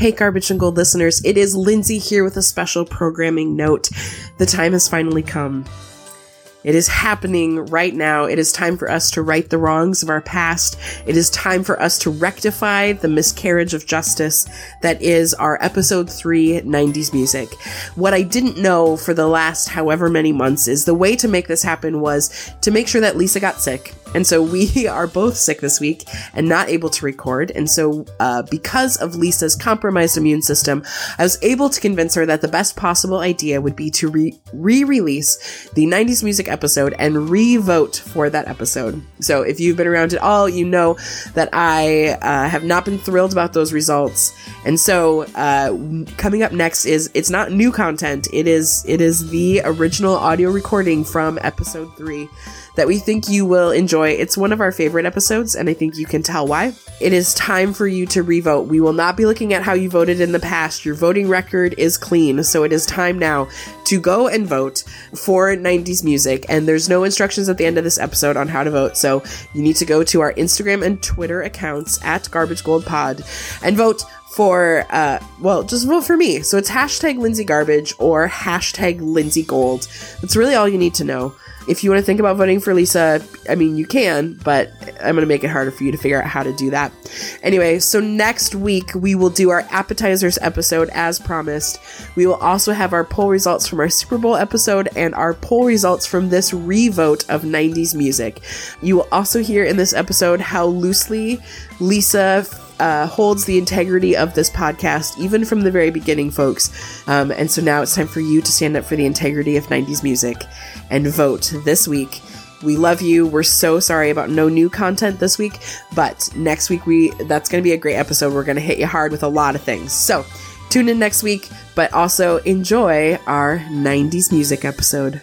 Hey, Garbage and Gold listeners, it is Lindsay here with a special programming note. The time has finally come. It is happening right now. It is time for us to right the wrongs of our past. It is time for us to rectify the miscarriage of justice that is our episode 3 90s music. What I didn't know for the last however many months is the way to make this happen was to make sure that Lisa got sick and so we are both sick this week and not able to record. And so, uh, because of Lisa's compromised immune system, I was able to convince her that the best possible idea would be to re release the 90s music episode and re vote for that episode. So, if you've been around at all, you know that I uh, have not been thrilled about those results. And so, uh, coming up next is it's not new content. It is it is the original audio recording from episode three that we think you will enjoy. It's one of our favorite episodes, and I think you can tell why. It is time for you to revote. We will not be looking at how you voted in the past. Your voting record is clean, so it is time now to go and vote for 90s music. And there's no instructions at the end of this episode on how to vote, so you need to go to our Instagram and Twitter accounts at Garbage Gold Pod and vote for uh well just vote for me so it's hashtag lindsay garbage or hashtag lindsay gold that's really all you need to know if you want to think about voting for Lisa, I mean, you can, but I'm going to make it harder for you to figure out how to do that. Anyway, so next week we will do our appetizers episode as promised. We will also have our poll results from our Super Bowl episode and our poll results from this revote of 90s music. You will also hear in this episode how loosely Lisa uh, holds the integrity of this podcast, even from the very beginning, folks. Um, and so now it's time for you to stand up for the integrity of 90s music and vote this week. We love you. We're so sorry about no new content this week, but next week we that's going to be a great episode. We're going to hit you hard with a lot of things. So, tune in next week, but also enjoy our 90s music episode.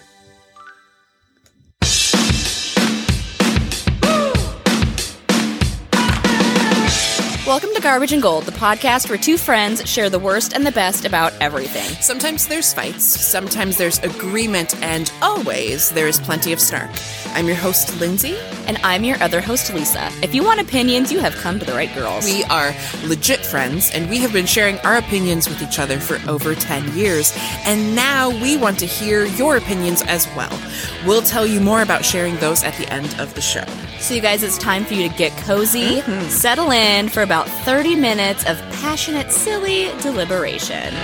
Welcome to Garbage and Gold, podcast where two friends share the worst and the best about everything. Sometimes there's fights, sometimes there's agreement, and always there is plenty of snark. I'm your host, Lindsay. And I'm your other host, Lisa. If you want opinions, you have come to the right girls. We are legit friends, and we have been sharing our opinions with each other for over 10 years. And now we want to hear your opinions as well. We'll tell you more about sharing those at the end of the show. So, you guys, it's time for you to get cozy, mm-hmm. settle in for about 30 minutes of passionate, silly deliberation.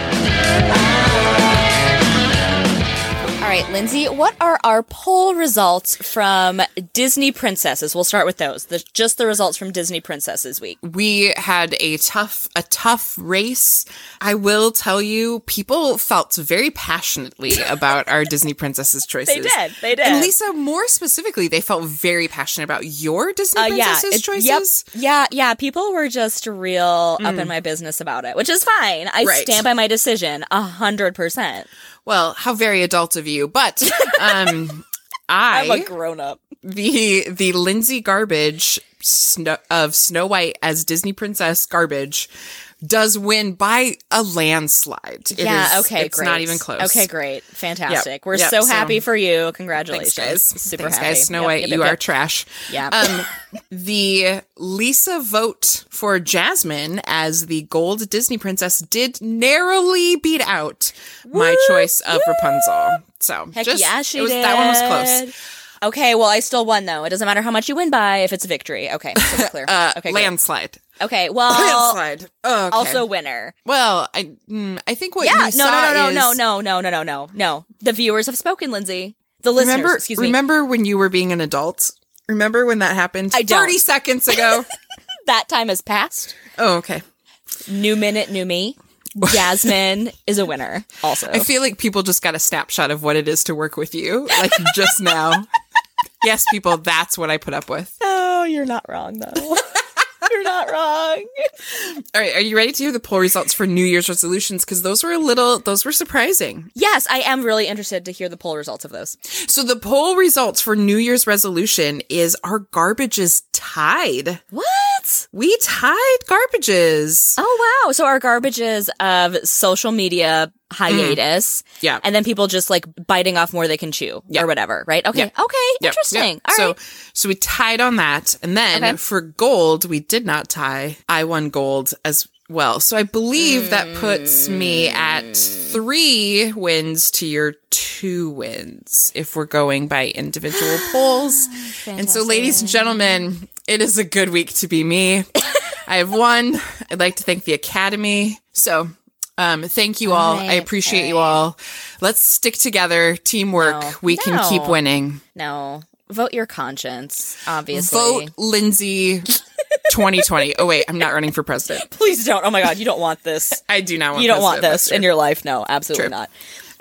Right, Lindsay, what are our poll results from Disney princesses? We'll start with those. The, just the results from Disney princesses week. We had a tough, a tough race. I will tell you, people felt very passionately about our Disney princesses choices. They did. They did. And Lisa, more specifically, they felt very passionate about your Disney uh, princesses yeah, it, choices. Yep. Yeah, yeah. People were just real mm. up in mm. my business about it, which is fine. I right. stand by my decision a hundred percent. Well, how very adult of you, but um, I I'm a grown up. The the Lindsay Garbage Snow, of Snow White as Disney Princess Garbage does win by a landslide. It yeah, is, okay, it's great. not even close. Okay, great. Fantastic. Yep, We're yep, so happy so, for you. Congratulations. Thanks, guys. Super thanks, happy. guys. Snow yep, White, you are trash. Yeah. Um, the Lisa vote for Jasmine as the gold Disney princess did narrowly beat out my choice of yeah. Rapunzel. So Heck just yeah, she was, did. that one was close. Okay, well, I still won though. It doesn't matter how much you win by if it's a victory. Okay, so clear. uh, okay, landslide. Okay, well, landslide. Oh, okay. Also, winner. Well, I mm, I think what yeah, you no, saw no, no, is... no, no, no, no, no, no, no. The viewers have spoken, Lindsay. The listeners. Remember, excuse me. remember when you were being an adult? Remember when that happened? I don't. Thirty seconds ago. that time has passed. Oh, okay. New minute, new me. Jasmine is a winner. Also, I feel like people just got a snapshot of what it is to work with you, like just now. yes, people, that's what I put up with. Oh, you're not wrong though. You're not wrong. All right, are you ready to hear the poll results for New Year's resolutions? Because those were a little, those were surprising. Yes, I am really interested to hear the poll results of those. So the poll results for New Year's resolution is our garbage is tied. What? We tied garbages. Oh wow! So our garbages of social media hiatus. Mm. Yeah. And then people just like biting off more they can chew yeah. or whatever, right? Okay. Yeah. Okay. Yeah. Interesting. All so, right. so we tied on that. And then okay. for gold, we did not tie. I won gold as well. So I believe that puts me at three wins to your two wins if we're going by individual polls. And so, ladies and gentlemen, it is a good week to be me. I have won. I'd like to thank the Academy. So, um, thank you all. I right, appreciate you all. Let's stick together. Teamwork. No. we can keep winning. No, vote your conscience. Obviously, Vote Lindsay 2020. Oh, wait, I'm not running for president. Please don't. Oh my god, you don't want this. I do not want this. you don't want this in your life. No, absolutely True. not.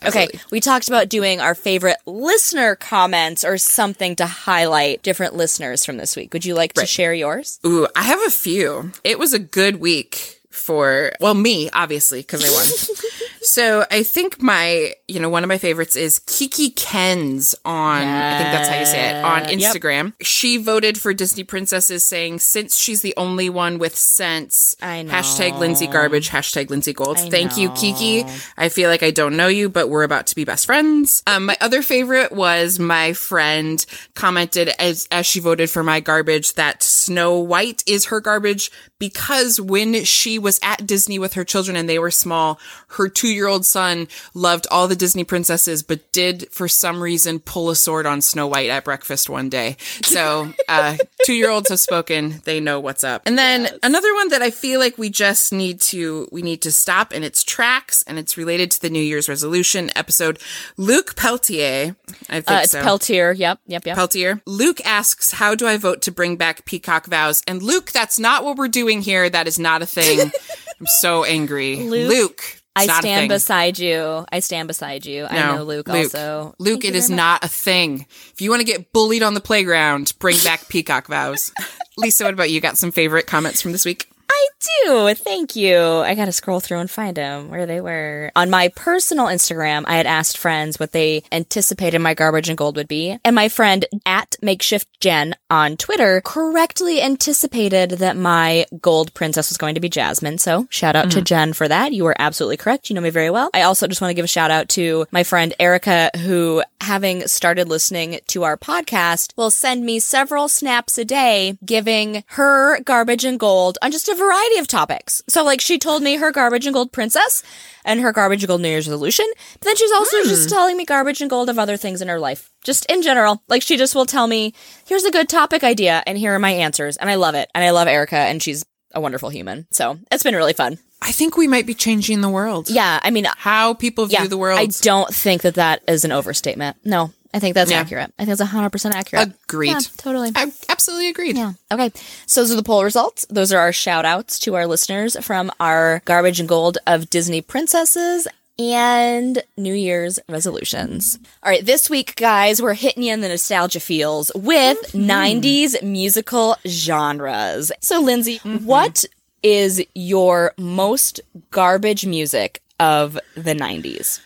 Absolutely. Okay, we talked about doing our favorite listener comments or something to highlight different listeners from this week. Would you like to share yours? Ooh, I have a few. It was a good week for, well, me, obviously, because I won. so I think my, you know, one of my favorites is Kiki Kens on, I think that's how you say it, on Yeah. Yep. Instagram. She voted for Disney Princesses saying, since she's the only one with sense, I know. hashtag Lindsay Garbage, hashtag Lindsay Gold. I Thank you. Kiki. I feel like I don't know you, but we're about to be best friends. Um, my other favorite was my friend commented as, as she voted for my garbage that Snow White is her garbage because when she was at Disney with her children and they were small, her two year old son loved all the Disney princesses, but did for some reason pull a sword on Snow White at breakfast one day. So, uh, two year olds have spoken. They know what's up. And then another one that I feel like we just need to, we need to stop in its tracks and it's related to the New Year's resolution episode. Luke Peltier, I think Uh, it's so. Peltier. Yep, yep, yep. Peltier. Luke asks, How do I vote to bring back peacock vows? And Luke, that's not what we're doing here. That is not a thing. I'm so angry. Luke, Luke, it's I stand beside you. I stand beside you. I know Luke, also. Luke, Thank it you is very much. not a thing. If you want to get bullied on the playground, bring back peacock vows. Lisa, what about you? Got some favorite comments from this week? I do. Thank you. I got to scroll through and find them where they were. On my personal Instagram, I had asked friends what they anticipated my garbage and gold would be. And my friend at makeshift Jen on Twitter correctly anticipated that my gold princess was going to be Jasmine. So shout out to mm. Jen for that. You were absolutely correct. You know me very well. I also just want to give a shout out to my friend Erica, who having started listening to our podcast will send me several snaps a day giving her garbage and gold on just a variety of topics. So like she told me her garbage and gold princess and her garbage and gold New Year's resolution, but then she's also hmm. just telling me garbage and gold of other things in her life. Just in general. Like she just will tell me, here's a good topic idea and here are my answers. And I love it. And I love Erica and she's a wonderful human. So it's been really fun. I think we might be changing the world. Yeah. I mean, How people view yeah, the world. I don't think that that is an overstatement. No, I think that's Yeah. accurate. I think it's 100% accurate. Agreed. Yeah, totally. I absolutely agreed. Yeah. Okay. So those are the poll results. Those are our shout outs to our listeners from our garbage and gold of Disney princesses and New Year's resolutions. All right. This week, guys, we're hitting you in the nostalgia feels with mm-hmm. 90s musical genres. So, Lindsay, mm-hmm. what is your most garbage music of the 90s?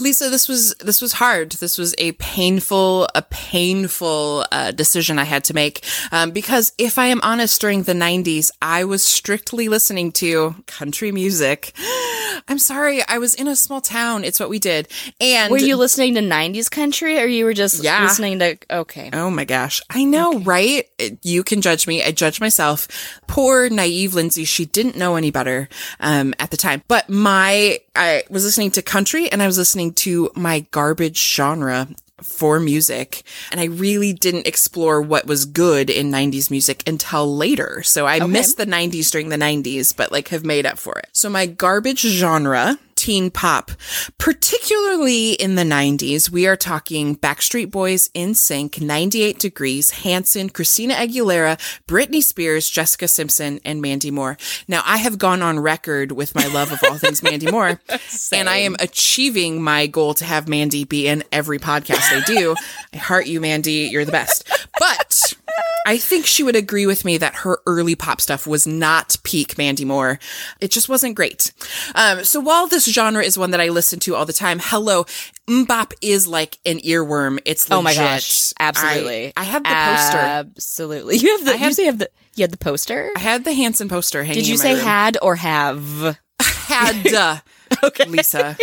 Lisa, this was this was hard. This was a painful, a painful uh, decision I had to make um, because, if I am honest, during the '90s, I was strictly listening to country music. I'm sorry, I was in a small town. It's what we did, and Were you listening to 90s country or you were just Yeah. listening to. Okay. Oh my gosh. I know, right? You can judge me. I judge myself. Poor naive Lindsay. She didn't know any better, um, at the time. But my, I was listening to country and I was listening to my garbage genre for music. And I really didn't explore what was good in 90s music until later. So I missed the 90s during the 90s, but like have made up for it. So my garbage genre teen pop, particularly in the 90s. We are talking Backstreet Boys, NSYNC, 98 Degrees, Hanson, Christina Aguilera, Britney Spears, Jessica Simpson, and Mandy Moore. Now, I have gone on record with my love of all things Mandy Moore, and I am achieving my goal to have Mandy be in every podcast I do. I heart you, Mandy. You're the best. But I think she would agree with me that her early pop stuff was not peak Mandy Moore. It just wasn't great. Um, so while this genre is one that I listen to all the time, hello, MMMBop is like an earworm. It's legit. Oh my gosh, absolutely. I, I had the poster. Absolutely. You have the. I had- you have the. You had the poster. I had the Hanson poster hanging. Did you say room. had or have? had? uh, Okay. Lisa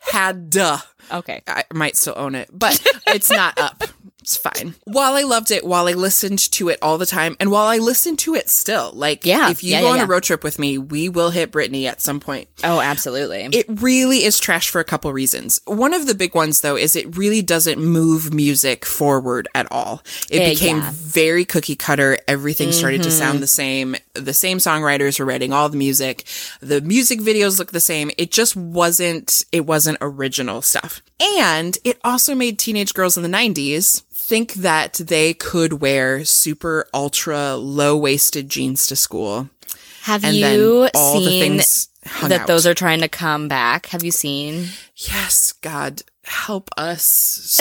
had. uh, Okay. I might still own it, but it's not up. It's fine. While I loved it, while I listened to it all the time, and while I listen to it still, like, Yeah. if you Yeah, go yeah, on yeah. a road trip with me, we will hit Britney at some point. Oh, absolutely. It really is trash for a couple reasons. One of the big ones, though, is it really doesn't move music forward at all. It Eh, became very cookie cutter. Everything started to sound the same. The same songwriters were writing all the music. The music videos look the same. It just wasn't, it wasn't original stuff. And it also made teenage girls in the 90s think that they could wear super ultra low waisted jeans to school. Have And you the seen things hung that out. those are trying to come back? Have you seen? Yes, God, help us.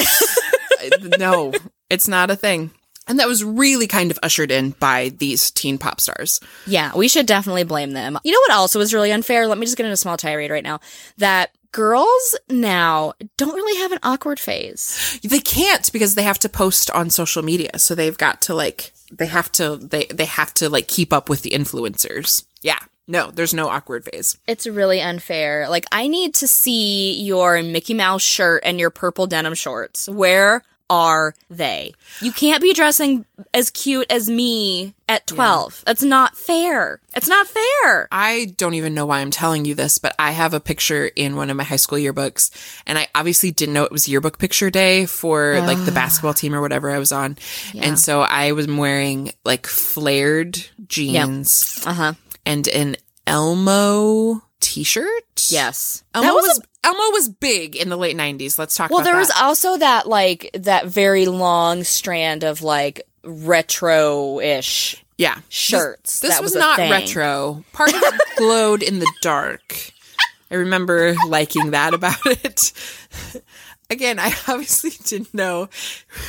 no, it's not a thing. And that was really kind of ushered in by these teen pop stars. Yeah, we should definitely blame them. You know what also was really unfair? Let me just get into a small tirade right now. That girls now don't really have an awkward phase. They can't because they have to post on social media. So they've got to like they have to they they have to like keep up with the influencers. Yeah. No, there's no awkward phase. It's really unfair. Like, I need to see your Mickey Mouse shirt and your purple denim shorts. Where are they? You can't be dressing as cute as me at 12. That's not fair. It's not fair. I don't even know why I'm telling you this, but I have a picture in one of my high school yearbooks, and I obviously didn't know it was yearbook picture day for like the basketball team or whatever I was on. And so I was wearing like flared jeans Uh huh. and an Elmo t-shirt. Yes. Elmo that was, was, a- Elmo was big in the late 90s. Let's talk well, there was also that, like, that very long strand of, like, retro ish yeah. shirts. This that was, was, not thing. retro. Part of it glowed in the dark. I remember liking that about it. Again, I obviously didn't know.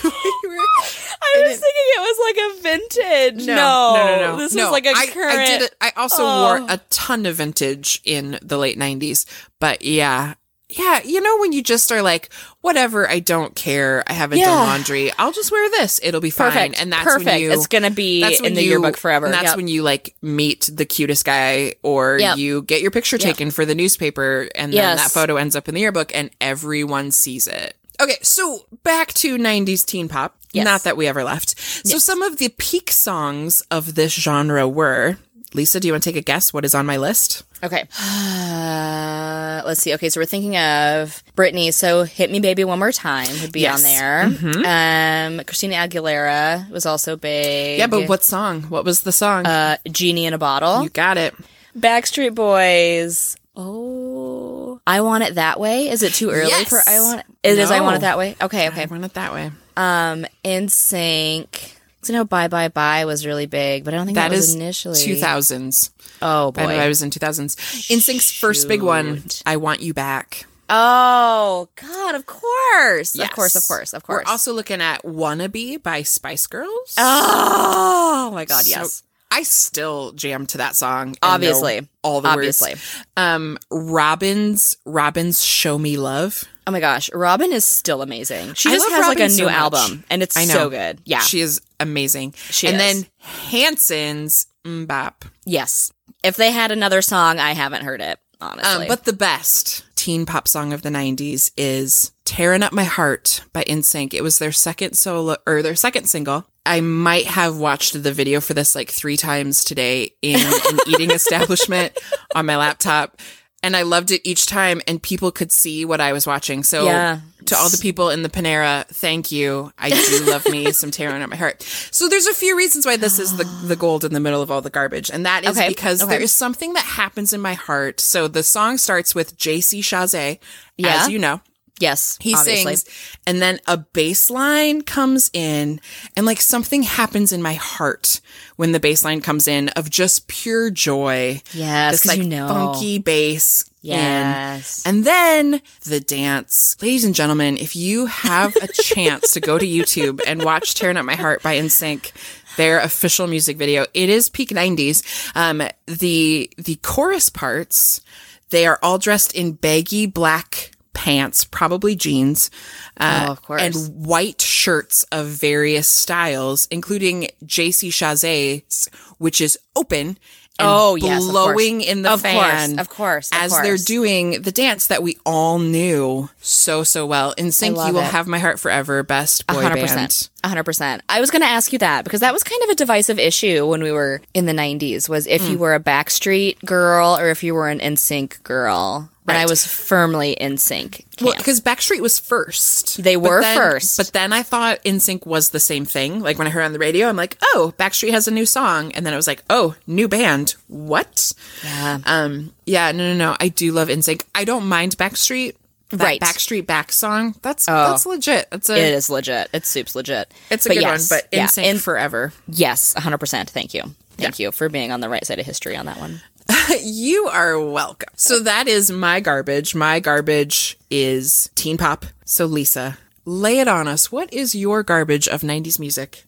we I was thinking it was like a vintage. No, no, no, no. This No, was like a I, current. I did it. I also Oh. wore a ton of vintage in the late '90s, but yeah, yeah. You know when you just are like, whatever, I don't care. I haven't Yeah. done laundry. I'll just wear this. It'll be fine. Perfect. And that's perfect. when you. it's gonna be that's in the you- yearbook forever. And that's Yep. when you like meet the cutest guy, or Yep. you get your picture taken for the newspaper, and then that photo ends up in the yearbook, and everyone sees it. Okay, so back to '90s teen pop. Yes. Not that we ever left. So some of the peak songs of this genre were. Lisa, do you want to take a guess? What is on my list? Okay. Uh, let's see. Okay, so we're thinking of Britney. So "Hit Me, Baby, One More Time" would be Yes. Mm-hmm. on there. Um, Christina Aguilera was also big. Yeah, but what song? What was the song? Uh, "Genie in a Bottle." you got it. Backstreet Boys. Oh, I want it that way. Is it too early Yes. for I want it? It is I want it that way. Okay, okay. I run it that way. Um, NSYNC. So know bye bye bye was really big, but I don't think that, That was is initially 2000s. Oh By the way, I was in 2000s. NSYNC's first big one, I Want You Back. Oh God, of course, Yes. of course, of course, of course. We're also looking at Wannabe by Spice Girls. oh my God, So yes, I still jam to that song. Obviously. all the obviously. words. Um, Robyn's Robyn's Show Me Love. Oh my gosh, Robyn is still amazing. She I just has like a new album, and it's so good. Yeah, she is amazing. She and is. then Hanson's MMMBop. yes. If they had another song, I haven't heard it honestly. Um, but the best teen pop song of the 90s is Tearing Up My Heart by NSYNC. It was their second solo or their second single. I might have watched the video for this like three times today in an eating establishment on my laptop. And I loved it each time, and people could see what I was watching. So, Yeah. to all the people in the Panera, thank you. I do love me some tearing up my heart. So, there's a few reasons why this is the, the gold in the middle of all the garbage. And that is Okay, because okay. there is something that happens in my heart. So, the song starts with JC Chasez, Yeah. as you know. Yes, He obviously. sings, and then a bass line comes in, and like something happens in my heart when the bass line comes in of just pure joy. Yes, this like you know. funky bass. in. Yes. And then the dance. Ladies and gentlemen, if you have a chance to go to YouTube and watch Tearing Up My Heart by NSYNC, their official music video, it is peak 90s. Um, the, the chorus parts, they are all dressed in baggy black pants, probably jeans. Uh, Oh, of course. And white shirts of various styles, including JC Chasez's, which is open and Oh, yes, course. blowing in the Of course, fan. of course, of as they're doing the dance that we all knew so so well. NSYNC, you will it. have my heart forever. Best boy hundred band. percent, hundred percent. I was going to ask you that because that was kind of a divisive issue when we were in the '90s. Was if Mm. you were a Backstreet girl or if you were an NSYNC girl, and I was firmly NSYNC. Well, because Backstreet was first. They But were then- first. But then I thought NSYNC was the same thing. Like when I heard on the radio, I'm like, oh, Backstreet has a new song. And then I was like, oh, new band. What? Yeah. Um, yeah, no, no, no. I do love NSYNC. I don't mind Backstreet. That Right. Backstreet Back song. That's Oh. that's legit. That's a it is legit. It's soups legit. it's a But good yes, one. But yeah, NSYNC in- forever. yes, hundred percent. Thank you. Thank you for being on the right side of history on that one. You are welcome. So that is my garbage. My garbage is teen pop. So Lisa, lay it on us. What is your garbage of 90s music?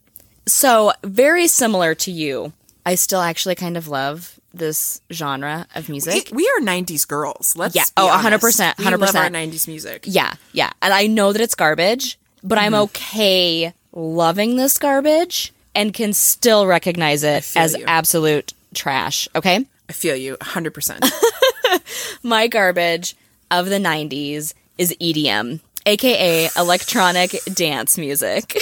So, very similar to you, I still actually kind of love this genre of music. We are 90s girls. Let's Yeah. Oh, honest. 100%, We love our 100%. 90s music. yeah, yeah. And I know that it's garbage, but I'm mm-hmm. okay loving this garbage and can still recognize it as you. absolute trash. Okay. I feel you 100%. My garbage of the 90s is EDM, aka electronic dance music.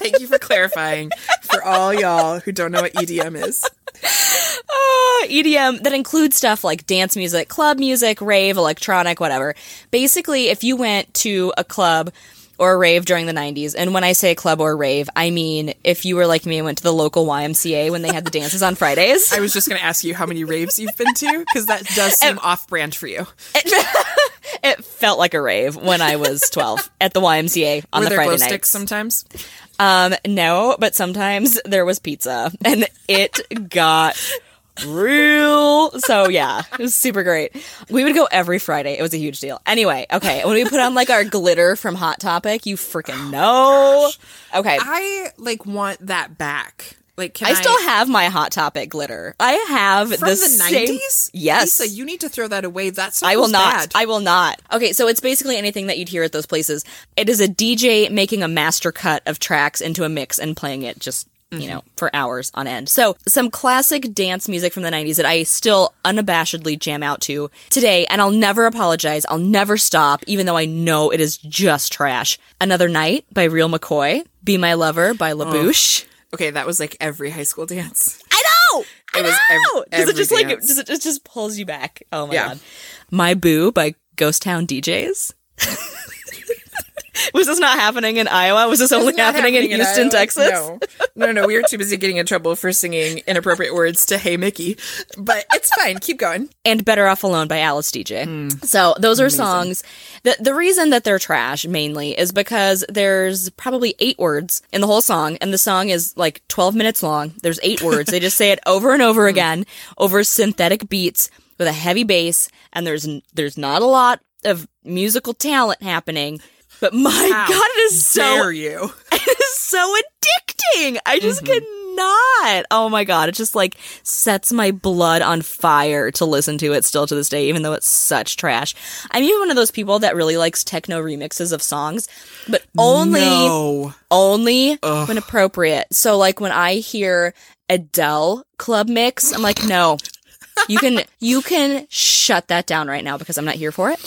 Thank you for clarifying for all y'all who don't know what EDM is. Ah, EDM that includes stuff like dance music, club music, rave, electronic, whatever. Basically, if you went to a club or rave during the 90s, and when I say club or rave, I mean if you were like me and went to the local YMCA when they had the dances on Fridays. I was just going to ask you how many raves you've been to because that does seem off brand for you. it felt like a rave when I was 12 at the YMCA on Were the Friday glow nights. sticks sometimes? Um, no, but sometimes there was pizza and it got real. So yeah, it was super great. We would go every Friday. It was a huge deal. Anyway, okay. When we put on like our glitter from Hot Topic, you freaking oh know. Okay. I like want that back. Like, can I I, still have my Hot Topic glitter. I have from the, nineties? Yes. Lisa, you need to throw that away. That's I will not. I will not. Okay, so it's basically anything that you'd hear at those places. It is a DJ making a master cut of tracks into a mix and playing it just, you know, mm-hmm. for hours on end. So, some classic dance music from the 90s that I still unabashedly jam out to today, and I'll never apologize. I'll never stop, even though I know it is just trash. Another Night by Real McCoy. Be My Lover by oh. La Bouche. okay, that was like every high school dance. I know. I It was know. ev- Does it just like does it, it just pulls you back? Oh my Yeah. god. My Boo by Ghost Town DJs. Was this not happening in Iowa? Was this only Not happening, in Houston. Texas? No, no, no. We were too busy getting in trouble for singing inappropriate words to "Hey Mickey," but it's fine. Keep going. And Better Off Alone by Alice Deejay. Mm. So those are songs. The the reason that they're trash mainly is because there's probably eight words in the whole song, and the song is like twelve minutes long. There's eight words. They just say it over and Mm. over again over synthetic beats with a heavy bass, and there's there's not a lot of musical talent happening. But my How god, it is so Dare you? it is so addicting. I just Mm-hmm. cannot. Oh my god, it just like sets my blood on fire to listen to it still to this day, even though it's such trash. I'm even one of those people that really likes techno remixes of songs, but only No. only when appropriate. So like when I hear Adele club mix, I'm like, no. You can you can shut that down right now because I'm not here for it.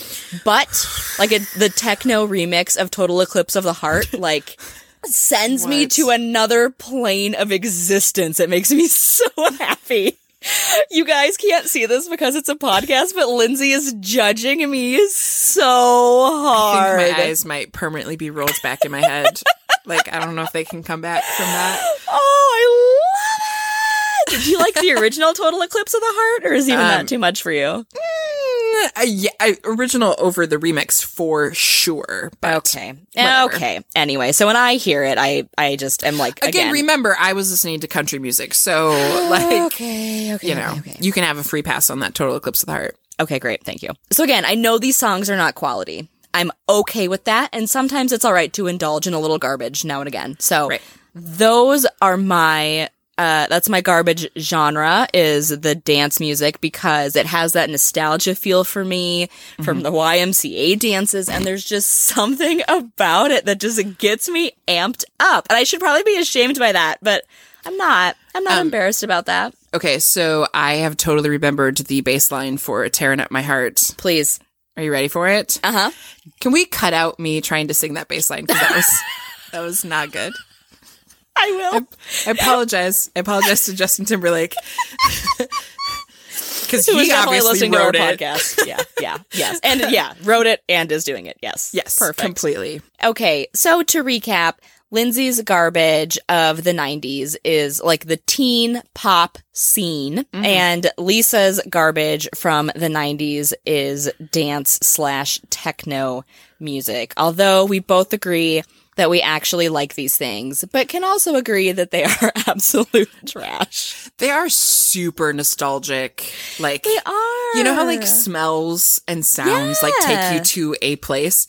But like a, the techno remix of Total Eclipse of the Heart, like sends me to another plane of existence. It makes me so happy. You guys can't see this because it's a podcast, but Lindsay is judging me so I hard. think my eyes might permanently be rolled back in my head. like I don't know if they can come back from that. Oh, I love Do you like the original Total Eclipse of the Heart, or is even Um, that too much for you? Mm, yeah, I, original over the remix for sure. But Okay, whatever. okay. Anyway, so when I hear it, I I just am like Again, again. remember I was listening to country music, so like okay, okay, you know, okay, okay. you can have a free pass on that Total Eclipse of the Heart. Okay, great. Thank you. So again, I know these songs are not quality. I'm okay with that, and sometimes it's all right to indulge in a little garbage now and again. So Right. those are my uh that's my garbage genre is the dance music because it has that nostalgia feel for me from the YMCA dances and there's just something about it that just gets me amped up. And I should probably be ashamed by that, but I'm not. I'm not embarrassed about that. Okay, so I have totally remembered the bass line for Tearing Up My Heart. Please. Are you ready for it? Uh huh. Can we cut out me trying to sing that bass line? Because that was, that was not good. I will. I apologize. I apologize to Justin Timberlake. Because he definitely obviously listening to our wrote it. podcast. Yeah, yeah, yes. And yeah, wrote it and is doing it. Yes. Yes, Perfect. completely. Okay, so to recap, Lindsay's garbage of the 90s is like the teen pop scene, mm-hmm. and Lisa's garbage from the 90s is dance slash techno music. Although we both agree that we actually like these things, but can also agree that they are absolute trash. They are super nostalgic. Like They are. You know how like smells and sounds like take you to a place?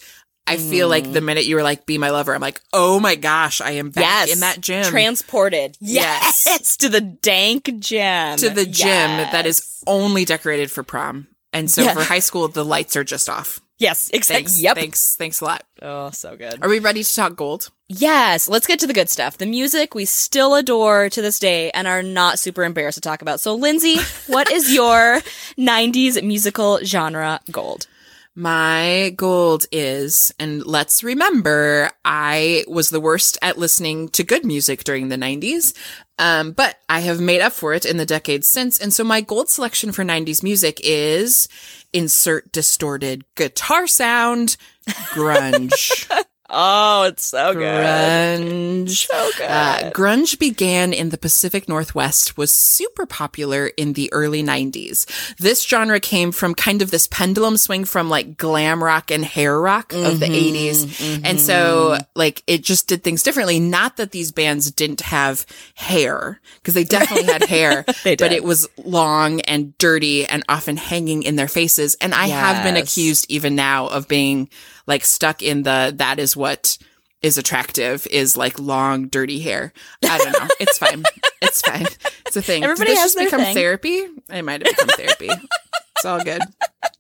I feel like the mm. minute you were like, be my lover, I'm like, oh my gosh, I am back yes, in that gym. transported. Yes. Yes, to the dank gym. to the gym that is only decorated for prom. And so Yeah. for high school, the lights are just off. Yes, exactly. Thanks. Yep. Thanks. Thanks a lot. Oh, so good. Are we ready to talk gold? Yes, let's get to the good stuff. The music we still adore to this day and are not super embarrassed to talk about. So, Lindsay, what is your 90s musical genre gold? My gold is, and let's remember, I was the worst at listening to good music during the 90s. Um, but I have made up for it in the decades since. And so my gold selection for 90s music is insert distorted guitar sound, grunge. Oh, it's so grunge. So good. Uh, grunge began in the Pacific Northwest, was super popular in the early 90s. This genre came from kind of this pendulum swing from like glam rock and hair rock of the 80s. And so like it just did things differently. Not that these bands didn't have hair, because they definitely had hair, They but it was long and dirty and often hanging in their faces. And I have been accused even now of being like stuck in the that is what is attractive is like long dirty hair. I don't know. It's fine. It's fine. It's a thing. Everybody Did this has just become thing. therapy? It might have become therapy. It's all good.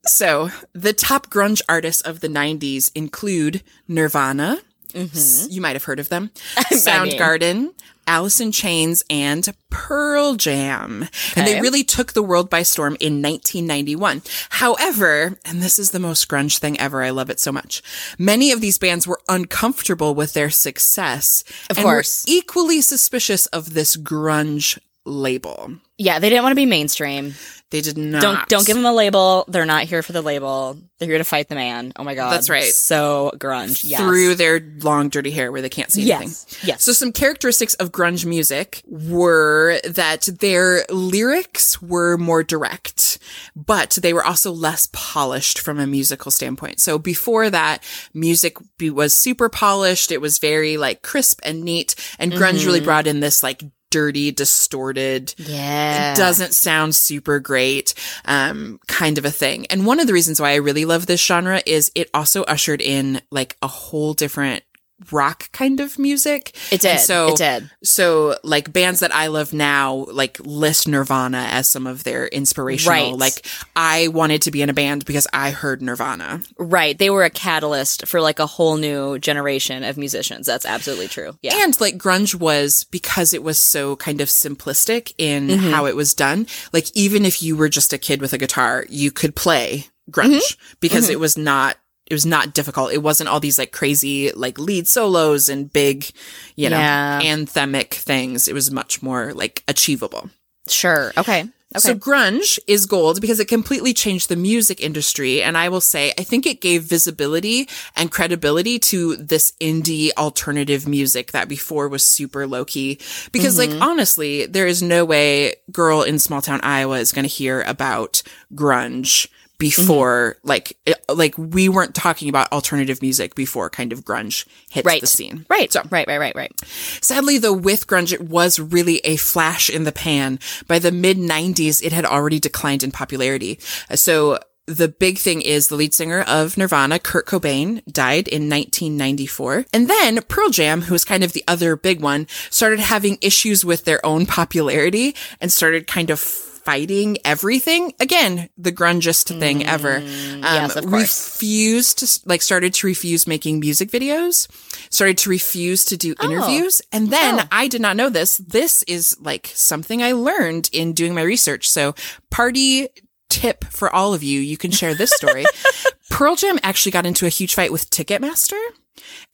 So the top grunge artists of the '90s include Nirvana. S- mm-hmm. You might have heard of them. Soundgarden. Alice in Chains and Pearl Jam. And they really took the world by storm in 1991. However, and this is the most grunge thing ever, I love it so much. Many of these bands were uncomfortable with their success. Of and were course. equally suspicious of this grunge label. Yeah, they didn't want to be mainstream. They did not. Don't don't give them a label. They're not here for the label. They're here to fight the man. Oh my god. That's right. So grunge. Yes. through their long dirty hair where they can't see anything. Yes. Yes. So some characteristics of grunge music were that their lyrics were more direct, but they were also less polished from a musical standpoint. So before that, music was super polished. It was very like crisp and neat and grunge really mm-hmm. brought in this like dirty, distorted, yeah. it doesn't sound super great, um, kind of a thing. And one of the reasons why I really love this genre is it also ushered in like a whole different rock kind of music. It did. And so, it did. so like bands that I love now, like list Nirvana as some of their inspirational. Right. Like I wanted to be in a band because I heard Nirvana. Right. They were a catalyst for like a whole new generation of musicians. That's absolutely true. Yeah. And like grunge was because it was so kind of simplistic in Mm-hmm. how it was done. Like even if you were just a kid with a guitar, you could play grunge Mm-hmm. because it was not it was not difficult. It wasn't all these like crazy like lead solos and big, you know, Yeah. anthemic things. It was much more like achievable. sure. Okay. Okay. So grunge is gold because it completely changed the music industry. And I will say, I think it gave visibility and credibility to this indie alternative music that before was super low key. Because like, mm-hmm. honestly, there is no way girl in small town Iowa is going to hear about grunge before mm-hmm. like, it- like we weren't talking about alternative music before kind of grunge hit right. the scene. Right. So right. Right. Right. Right. Sadly, though, with grunge, it was really a flash in the pan. By the mid 90s, it had already declined in popularity. Uh, so the big thing is the lead singer of Nirvana, Kurt Cobain, died in 1994. And then Pearl Jam, who was kind of the other big one, started having issues with their own popularity and started kind of fighting everything. Again, the grungest thing ever. Um, yes, refused to like started to refuse making music videos, started to refuse to do interviews, and then Oh. I did not know this. This is like something I learned in doing my research. So, party tip for all of you, you can share this story. Pearl Jam actually got into a huge fight with Ticketmaster.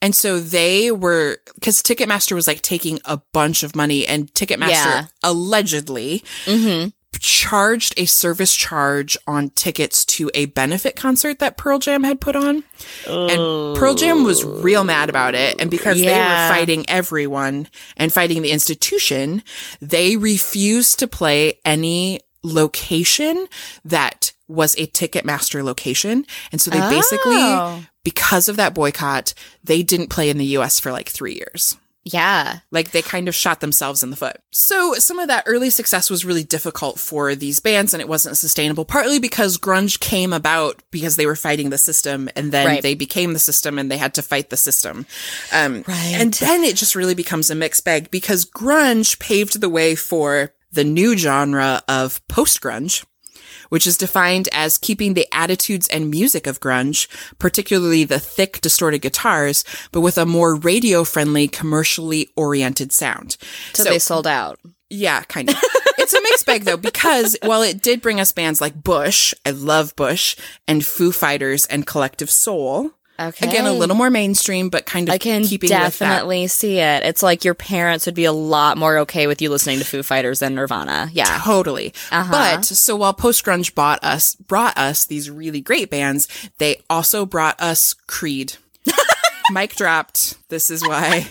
And so they were, because Ticketmaster was like taking a bunch of money, and Ticketmaster Yeah. allegedly Mm-hmm. Charged a service charge on tickets to a benefit concert that Pearl Jam had put on. And Pearl Jam was real mad about it. And because they were fighting everyone and fighting the institution, they refused to play any location that was a Ticketmaster location. And so they Oh. basically, because of that boycott, they didn't play in the US for like three years. Yeah. Like they kind of shot themselves in the foot. So some of that early success was really difficult for these bands and it wasn't sustainable, partly because grunge came about because they were fighting the system and then Right. they became the system and they had to fight the system. Um, Right. And then it just really becomes a mixed bag because grunge paved the way for the new genre of post grunge which is defined as keeping the attitudes and music of grunge, particularly the thick, distorted guitars, but with a more radio friendly, commercially oriented sound. So, they sold out. yeah, kind of. it's a mixed bag though, because while it did bring us bands like Bush, I love Bush, and Foo Fighters and Collective Soul. Okay. Again, a little more mainstream, but kind of I can keeping with that. definitely see it. It's like your parents would be a lot more okay with you listening to Foo Fighters than Nirvana. Yeah. Totally. Uh-huh. But so while post grunge bought us, brought us these really great bands, they also brought us Creed. Mic dropped. This is why.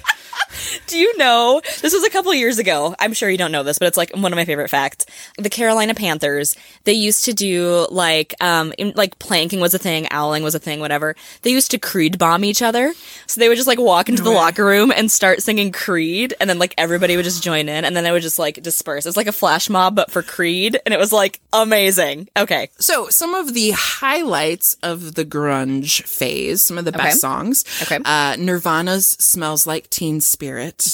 Do you know this was a couple years ago? I'm sure you don't know this, but it's like one of my favorite facts. The Carolina Panthers, they used to do like um in, like planking was a thing, owling was a thing, whatever. They used to Creed bomb each other. So they would just like walk into the locker room and start singing Creed and then like everybody would just join in and then they would just like disperse. It's like a flash mob but for Creed and it was like amazing. Okay. So some of the highlights of the grunge phase, some of the best Okay. songs. Okay. Uh, Nirvana's "Smells Like Teen Spirit."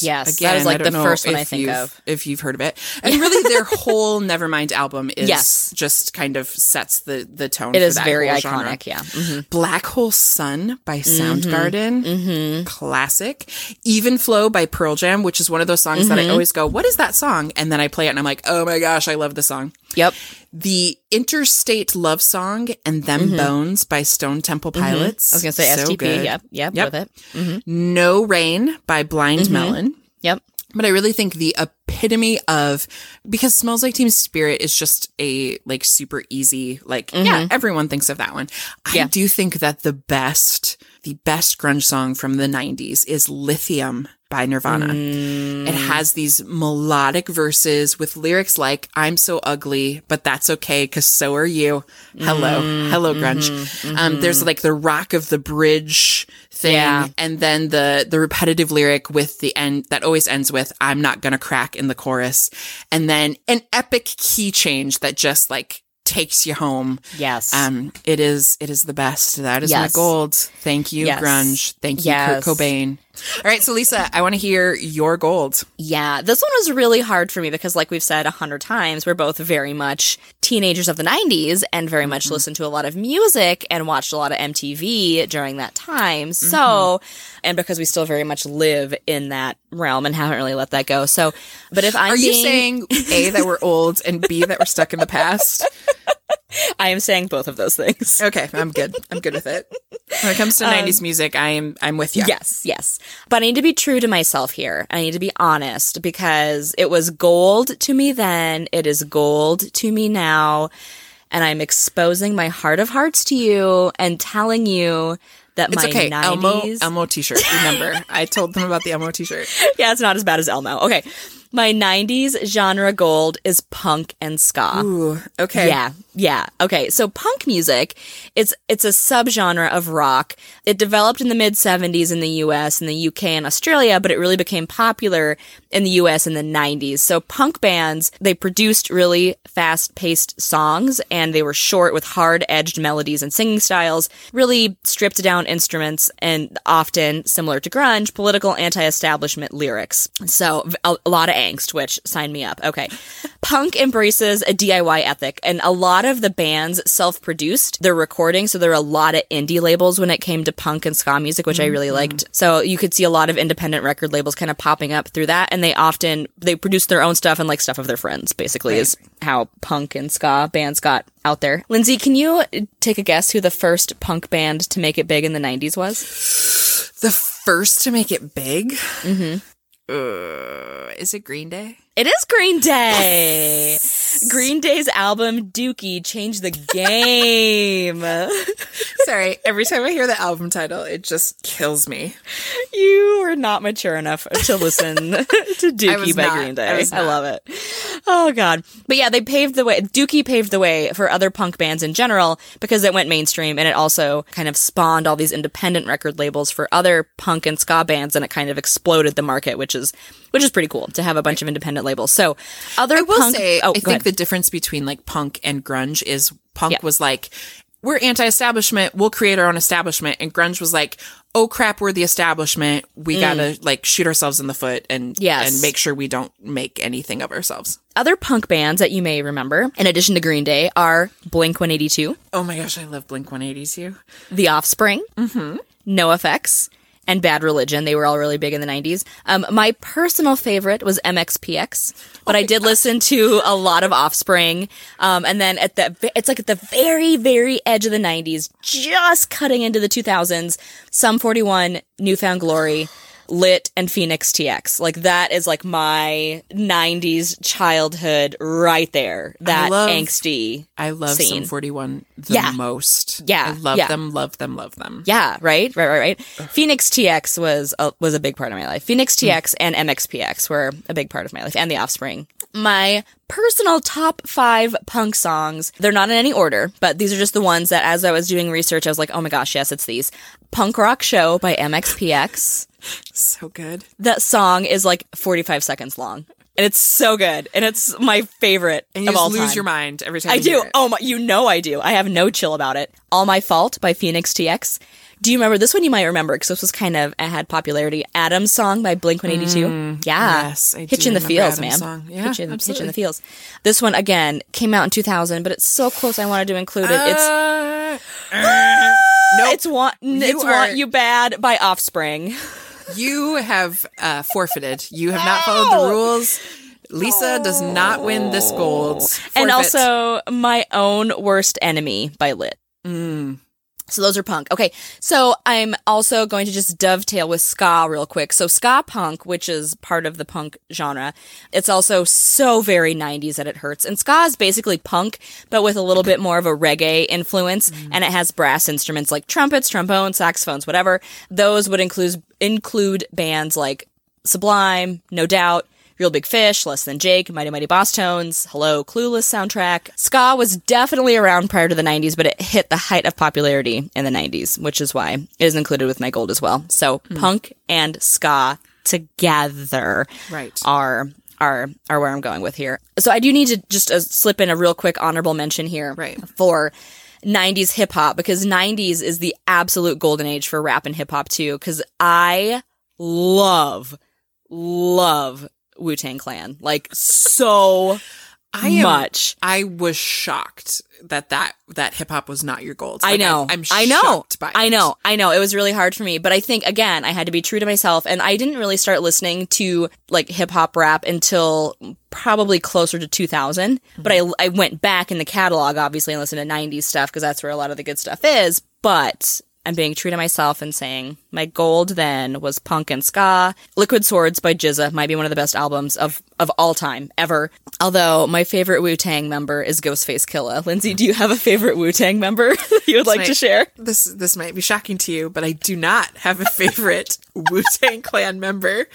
Yes, that is, like, the first one I think of. If you've heard of it, and really their whole Nevermind album is Yes. just kind of sets the the tone. It for is that very whole genre. iconic, yeah. Mhm. Black Hole Sun by mm-hmm. Soundgarden, mm-hmm. classic. Even Flow by Pearl Jam, which is one of those songs that I mm-hmm. always go, "What is that song?" And then I play it, and I'm like, "Oh my gosh, I love the song." Yep. The Interstate Love Song and Them mm-hmm. Bones by Stone Temple mm-hmm. Pilots. I was going to say So STP. good. Yep. Yep. Yep. With it. Mm-hmm. No Rain by Blind Melon. Yep. But I really think the epitome of because Smells Like Teen Spirit is just a like super easy, like, yeah, everyone thinks of that one. I Yeah. do think that the best, the best grunge song from the 90s is Lithium by Nirvana. It mm. has these melodic verses with lyrics like, I'm so ugly, but that's okay because so are you. Hello. Mm-hmm. Hello, grunge. Mm-hmm. Um, there's mm-hmm. like the rock of the bridge thing. Yeah. And then the, the repetitive lyric with the end that always ends with, I'm not going to crack in the chorus. And then an epic key change that just like takes you home. Yes. Um, it is, it is the best. That is Yes. my gold. Thank you, Yes. grunge. Thank you, Yes. Kurt Cobain. All right. So Lisa, I want to hear your gold. Yeah, this one was really hard for me because, like we've said a hundred times, we're both very much teenagers of the 90s and very much mm-hmm. listened to a lot of music and watched a lot of MTV during that time. So, mm-hmm. and because we still very much live in that realm and haven't really let that go. So, but if I'm Are you saying A, that we're old and B, that we're stuck in the past? I am saying both of those things. Okay. I'm good. I'm good with it. When it comes to um, 90s music, I am, I'm with you. Yes, yes. But I need to be true to myself here. I need to be honest because it was gold to me then. It is gold to me now. And I'm exposing my heart of hearts to you and telling you that It's my okay. 90s. Elmo, Elmo t-shirt. Remember, I told them about the Elmo t-shirt. yeah, it's not as bad as Elmo. Okay. My 90s genre gold is punk and ska. Ooh, okay. Yeah, yeah. Okay, so punk music, it's it's a subgenre of rock. It developed in the mid 70s in the US and the UK and Australia, but it really became popular in the US in the 90s. So punk bands, they produced really fast-paced songs and they were short with hard-edged melodies and singing styles, really stripped down instruments and often similar to grunge, political anti-establishment lyrics. So a, a lot of angst, which sign me up. Okay. Punk embraces a DIY ethic, and a lot of the bands self produced their recording. So there are a lot of indie labels when it came to punk and ska music, which I really liked. So you could see a lot of independent record labels kind of popping up through that. And they often, they produce their own stuff and like stuff of their friends, basically, is how punk and ska bands got out there. Lindsay, can you take a guess who the first punk band to make it big in the 90s was? The first to make it big? Mm-hmm. Uh, is it Green Day? It is Green Day. Green Day's album Dookie changed the game. Sorry, every time I hear the album title, it just kills me. you were not mature enough to listen to Dookie by not. Green Day. was I love it. Oh god. But yeah, they paved the way. Dookie paved the way for other punk bands in general because it went mainstream and it also kind of spawned all these independent record labels for other punk and ska bands and it kind of exploded the market, which is which is pretty cool to have a bunch of independent labels. So other I will punk say, oh, I think ahead. the difference between like punk and grunge is punk Yeah. was like, we're anti-establishment, we'll create our own establishment, and grunge was like, oh crap, we're the establishment, we gotta like shoot ourselves in the foot and Mm. Yes. and make sure we don't make anything of ourselves. other punk bands that you may remember, in addition to Green Day, are Blink 182, Oh my gosh, I love Blink 182. The Offspring, mm-hmm. NoFX, and Bad Religion. They were all really big in the 90s. Um, my personal favorite was MXPX, but I did listen to a lot of Offspring. Um, and then at the, it's like at the very, very edge of the 90s, just cutting into the 2000s, Sum 41, New Found Glory. Lit and Fenix TX. Like that is like my 90s childhood right there. That love- angsty. I love Scene. Sum 41 the Yeah. most. Yeah, I love yeah. them, love them, love them. Yeah, right, right, right, right. Fenix TX was a, was a big part of my life. Fenix TX mm. and MXPX were a big part of my life, and The Offspring. My personal top five punk songs. They're not in any order, but these are just the ones that, as I was doing research, I was like, oh my gosh, yes, it's these. Punk Rock Show by MXPX. So good. that song is like 45 seconds long. And it's so good. And it's my favorite And you of just all lose time. your mind every time I you do. it. Oh my, you know I do. I have no chill about it. All My Fault by Fenix TX. Do you remember this one? You might remember because this was kind of it had popularity. Adam's song by Blink One Eighty Two. Yeah, Mm, yes, I Hitch in the Feels, Adam's man. Yeah, Hitch, in, Hitch in the Feels. This one again came out in two thousand, but it's so close. I wanted to include it. It's Uh, uh, nope. it's want it's are- want you bad by Offspring. You have uh, forfeited. You have not followed the rules. Lisa does not win this gold. and also my own worst enemy by lit. So those are punk. Okay so i'm also going to just dovetail with ska real quick. So ska punk which is part of the punk genre it's also so very 90s that it hurts. And ska is basically punk but with a little bit more of a reggae influence mm. and it has brass instruments like trumpets trombones saxophones whatever. Those would include include bands like sublime no doubt Real Big Fish, Less Than Jake, Mighty Mighty Bosstones, Hello, Clueless soundtrack. Ska was definitely around prior to the 90s, but it hit the height of popularity in the 90s, which is why it is included with my gold as well. So punk and ska together Right. are are are where I'm going with here. So I do need to just uh, slip in a real quick honorable mention here Right. for 90s hip hop because 90s is the absolute golden age for rap and hip hop too cuz I love love Wu-Tang Clan like so I am, much. I was shocked that that, that hip hop was not your gold. I Like, know. I'm, I'm I know. shocked by it. I know. I know. It was really hard for me, but I think again, I had to be true to myself and I didn't really start listening to like hip hop rap until probably closer to 2000, but I I went back in the catalog obviously and listened to 90s stuff because that's where a lot of the good stuff is, but I'm being true to myself and saying my gold then was punk and ska. Liquid Swords by GZA might be one of the best albums of, of all time ever. Although my favorite Wu Tang member is Ghostface Killah. Lindsay, do you have a favorite Wu Tang member you would like to share? This this might be shocking to you, but I do not have a favorite Wu Tang Clan member.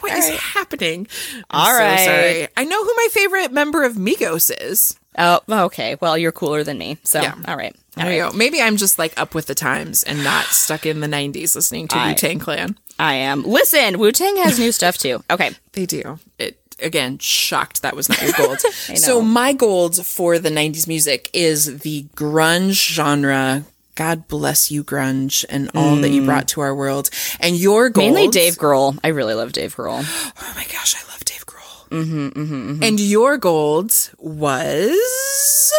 What is happening? I'm All so right. sorry. I know who my favorite member of Migos is. Oh, okay. Well, you're cooler than me. So, Yeah. all right. All There you go. Maybe I'm just like up with the times and not stuck in the 90s listening to Wu Tang Clan. I am. Listen, Wu Tang has new stuff too. Okay. They do. It again shocked that was not your gold. so my gold for the 90s music is the grunge genre. God bless you, grunge, and all that you mm. brought to our world. And your gold, Mainly Dave Grohl. I really love Dave Grohl. Oh my gosh, I love Dave Grohl. Mm-hmm, mm-hmm, And your gold was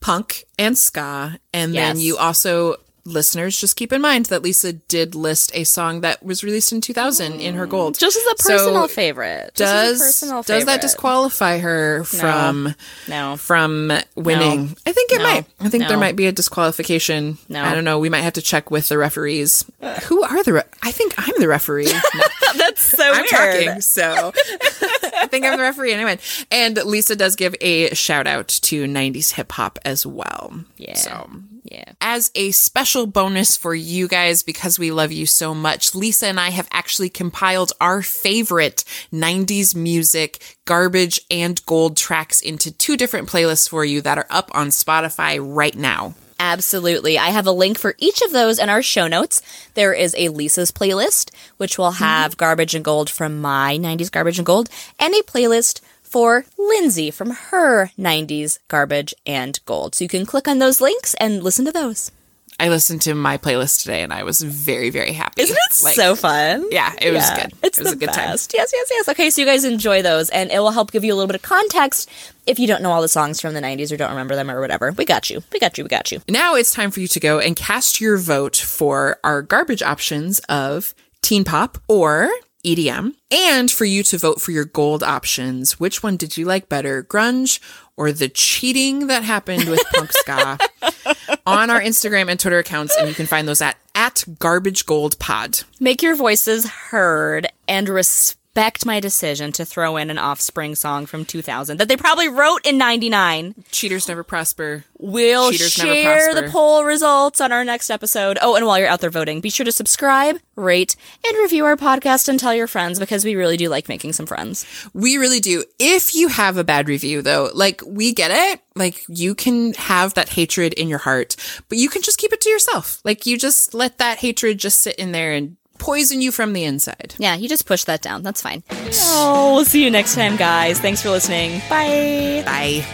punk and ska. And then you also, listeners, just keep in mind that Lisa did list a song that was released in 2000 in her gold. Just as a So personal favorite. Just as a Does personal does that disqualify her from No. from winning? I think it No. might. I think there might be a disqualification. No. I don't know. We might have to check with the referees. Who are the? Re- I think I'm the referee. That's so I'm weird. talking, so I think I'm the referee anyway. And Lisa does give a shout out to 90s hip hop as well. Yeah. So Yeah. as a special bonus for you guys, because we love you so much, Lisa and I have actually compiled our favorite 90s music, garbage, and gold tracks into two different playlists for you that are up on Spotify right now. Absolutely. I have a link for each of those in our show notes. There is a Lisa's playlist, which will have mm-hmm. garbage and gold from my 90s garbage and gold, and a playlist for Lindsay from her 90s garbage and gold. So you can click on those links and listen to those. I listened to my playlist today and I was very, very happy. Isn't it Like, so fun? Yeah, it was Yeah, good. It's it was the a good time. Yes, yes, yes. Okay, so you guys enjoy those, and it will help give you a little bit of context if you don't know all the songs from the 90s or don't remember them or whatever. We got you. We got you. We got you. Now it's time for you to go and cast your vote for our garbage options of teen pop or EDM, and for you to vote for your gold options. Which one did you like better, grunge or the cheating that happened with punk ska? On our Instagram and Twitter accounts, and you can find those at at Garbage Gold Pod. Make your voices heard and respect my decision to throw in an offspring song from 2000 that they probably wrote in 99. Cheaters never prosper. We'll Cheaters never share the poll results on our next episode. Oh, and while you're out there voting, be sure to subscribe, rate, and review our podcast and tell your friends because we really do like making some friends. We really do. If you have a bad review though, like we get it. Like you can have that hatred in your heart, but you can just keep it to yourself. Like you just let that hatred just sit in there and poison you from the inside. Yeah, you just push that down. That's fine. Oh, we'll see you next time, guys. Thanks for listening. Bye. Bye.